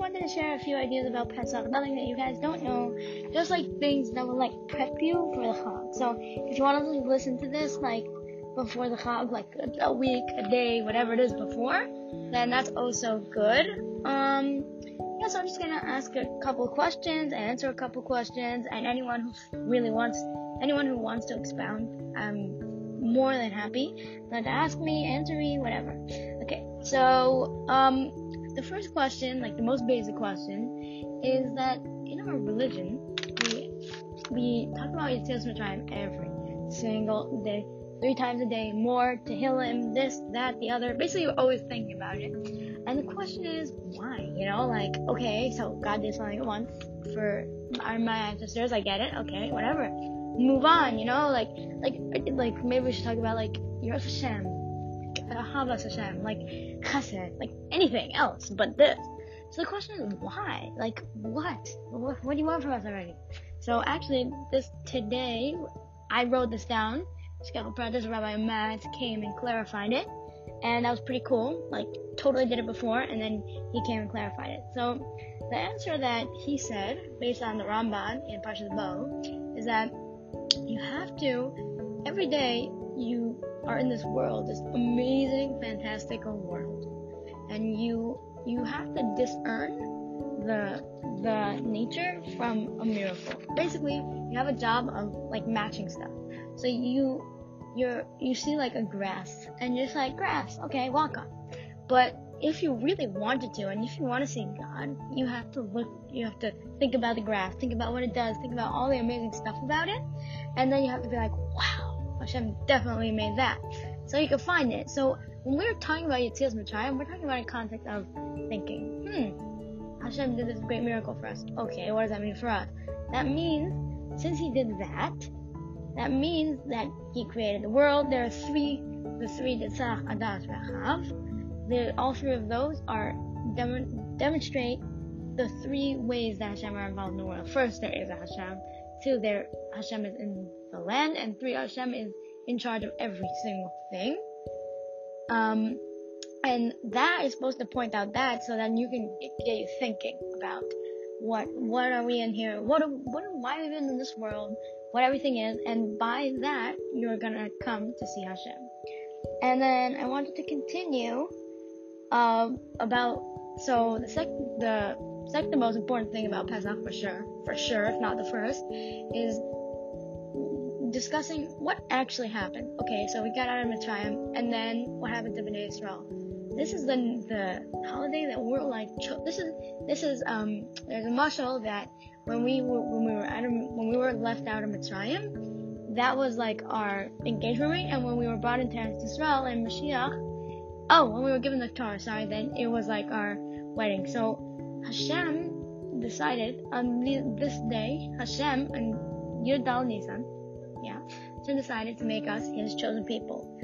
wanted to share a few ideas about Pesach, nothing that you guys don't know, just like things that will like prep you for the Chag. So if you want to listen to this like before the Chag, like a, a week, a day, whatever it is before, then that's also good. Um, yeah, so I'm just gonna ask a couple questions, answer a couple questions, and anyone who really wants, anyone who wants to expound, I'm more than happy. Let to ask me, answer me, whatever. Okay, so um, the first question, like the most basic question, is that in our religion, we we talk about Yetzias Mitzrayim every single day, three times a day, more to heal him, this, that, the other. Basically, we're always thinking about it. And the question is, why? You know, like, okay, so God did something once for our, my ancestors. I get it. Okay, whatever. Move on. You know, like, like, like maybe we should talk about like Hashem, Havas Hashem, like Chesed, like anything else but this. So the question is, why? Like, what? What, what do you want from us already? So actually, this today, I wrote this down. Skeptical Brothers Rabbi Matt came and clarified it and that was pretty cool. Like, totally did it before, and then he came and clarified it. So, the answer that he said, based on the Ramban in Parshas Bo, is that you have to, every day, you are in this world, this amazing, fantastical world, and you you have to discern the the nature from a miracle. Basically, you have a job of like matching stuff. So you you're you see like a grass and you're just like grass okay walk on but if you really wanted to and if you want to see god you have to look you have to think about the grass think about what it does think about all the amazing stuff about it and then you have to be like wow hashem definitely made that so you can find it so when we're talking about Yetzias Mitzrayim, we're talking about a context of thinking, hmm, Hashem did this great miracle for us. Okay, what does that mean for us? That means, since He did that, that means that he created the world. There are three, the three Tzach, Adash, Rechav. all three of those are dem- demonstrate the three ways that Hashem are involved in the world. First, there is a Hashem. Two, there Hashem is in the land, and three, Hashem is in charge of every single thing. Um, and that is supposed to point out that so then you can get you thinking about what what are we in here? What what why are we in this world? what everything is, and by that, you're gonna come to see Hashem. And then I wanted to continue uh, about so the sec the second most important thing about Pesach for sure, for sure, if not the first, is discussing what actually happened. Okay, so we got out of Mitzrayim, and then what happened to Bnei Israel? This is the the holiday that we're like. This is this is um. There's a mashal that when we were when we were out of, when we were left out of Mitzrayim, that was like our engagement ring, and when we were brought into Israel and Mashiach, oh, when we were given the Torah, sorry, then it was like our wedding. So Hashem decided on this day, Hashem and Yudal Nisan, yeah, Hashem decided to make us His chosen people,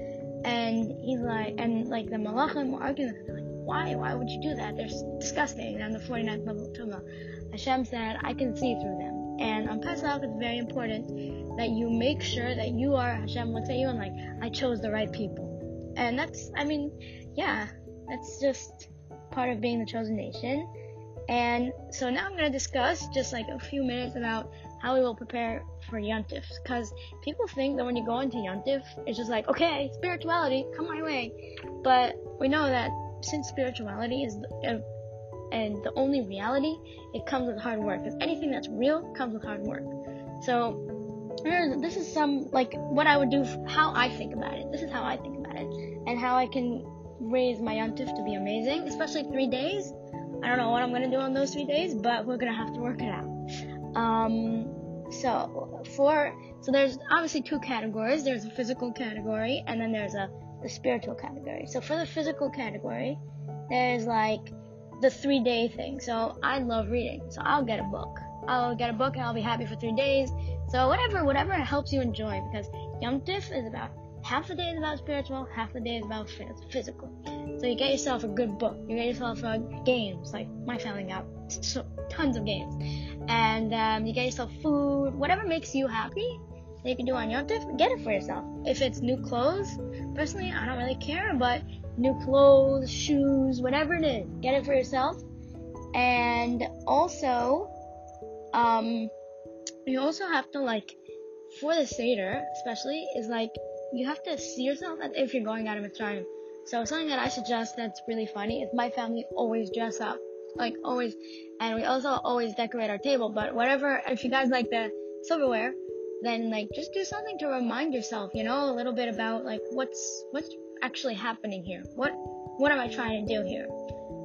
and he's like, and like the Malachim were arguing, like, why, why would you do that? They're disgusting. And on the 49th level Tumah. Hashem said, I can see through them. And on Pesach, it's very important that you make sure that you are, Hashem looks at you and like, I chose the right people. And that's, I mean, yeah, that's just part of being the chosen nation. And so now I'm going to discuss just like a few minutes about how we will prepare for Yontif. Because people think that when you go into Yontif, it's just like, okay, spirituality, come my way. But we know that since spirituality is and the only reality, it comes with hard work. Because anything that's real comes with hard work. So, this is some, like, what I would do, how I think about it. This is how I think about it. And how I can raise my yontif to be amazing, especially three days. I don't know what I'm gonna do on those three days, but we're gonna have to work it out. Um, so for so there's obviously two categories. There's a physical category, and then there's a the spiritual category. So for the physical category, there's like the three day thing. So I love reading. So I'll get a book. I'll get a book and I'll be happy for three days. So whatever, whatever helps you enjoy because Yom Tif is about half the day is about spiritual, half the day is about physical. So you get yourself a good book. You get yourself uh, games like my family got so, tons of games, and um, you get yourself food, whatever makes you happy. That you can do on Yom Tif, get it for yourself. If it's new clothes, personally, I don't really care, but new clothes, shoes, whatever it is. Get it for yourself. And And also, um, you also have to like, for the Seder, especially, is like, you have to see yourself as if you're going out of Mitzrayim. So something that I suggest that's really funny is my family always dress up. Like always, and we also always decorate our table, but whatever, if you guys like the silverware, then like just do something to remind yourself, you know, a little bit about like what's, what's actually happening here? What, what am I trying to do here?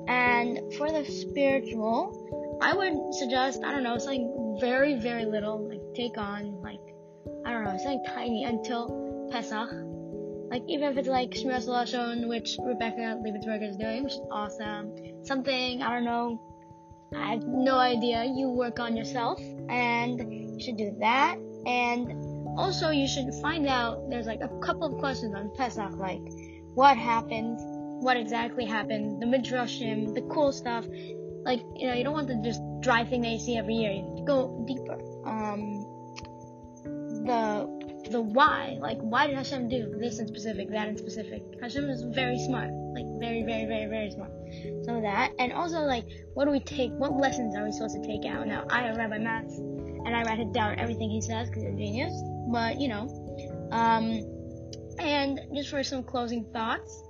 And for the spiritual, I would suggest, I don't know, something very, very little, like take on, like, I don't know, something tiny until Pesach. Like, even if it's like Shmiras Lashon, which Rebecca Liebensberger is doing, which is awesome. Something, I don't know, I have no idea. You work on yourself, and you should do that. And also, you should find out, there's like a couple of questions on Pesach, like, what happened, what exactly happened, the midrashim, the cool stuff. Like, you know, you don't want the just dry thing that you see every year. You go deeper. Um, the the why, like why did Hashem do this in specific, that in specific? Hashem is very smart, like very, very, very, very smart. Some of that, and also like what do we take? What lessons are we supposed to take out? Now I have Rabbi Matz, and I write it down everything he says because he's a genius. But you know, um, and just for some closing thoughts,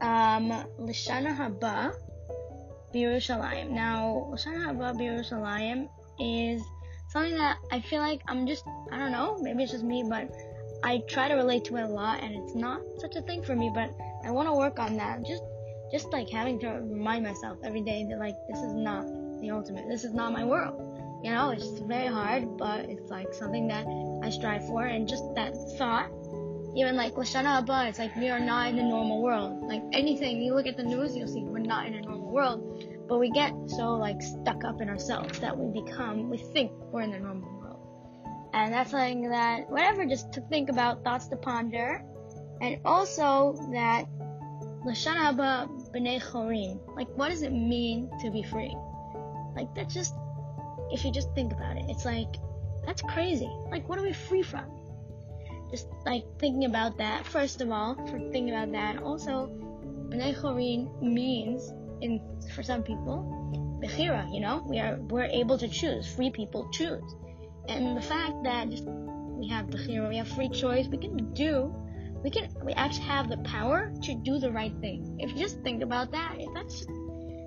um, Lashana Haba B'Yerushalayim. Now, Lashana Haba B'Yerushalayim is something that I feel like I'm just, I don't know, maybe it's just me, but I try to relate to it a lot, and it's not such a thing for me, but I want to work on that. Just, just like having to remind myself every day that like this is not the ultimate. This is not my world. You know, it's just very hard, but it's like something that I strive for, and just that thought even like Lashana Haba, it's like we are not in the normal world. Like anything, you look at the news, you'll see we're not in a normal world. But we get so like stuck up in ourselves that we become, we think we're in the normal world. And that's something that, whatever, just to think about, thoughts to ponder. And also that Lashana Haba B'nai Chorin, like what does it mean to be free? Like that's just, if you just think about it, it's like, that's crazy. Like what are we free from? just like thinking about that first of all for thinking about that also B'nai Chorin means in for some people Bechira, you know? We are we're able to choose free people choose. And the fact that we have Bechira we have free choice we can do we can we actually have the power to do the right thing. If you just think about that that's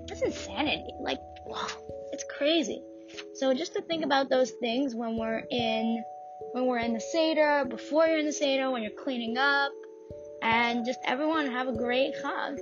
that's insanity. Like wow it's crazy. So just to think about those things when we're in when we're in the Seder, before you're in the Seder, when you're cleaning up, and just everyone have a great Chag.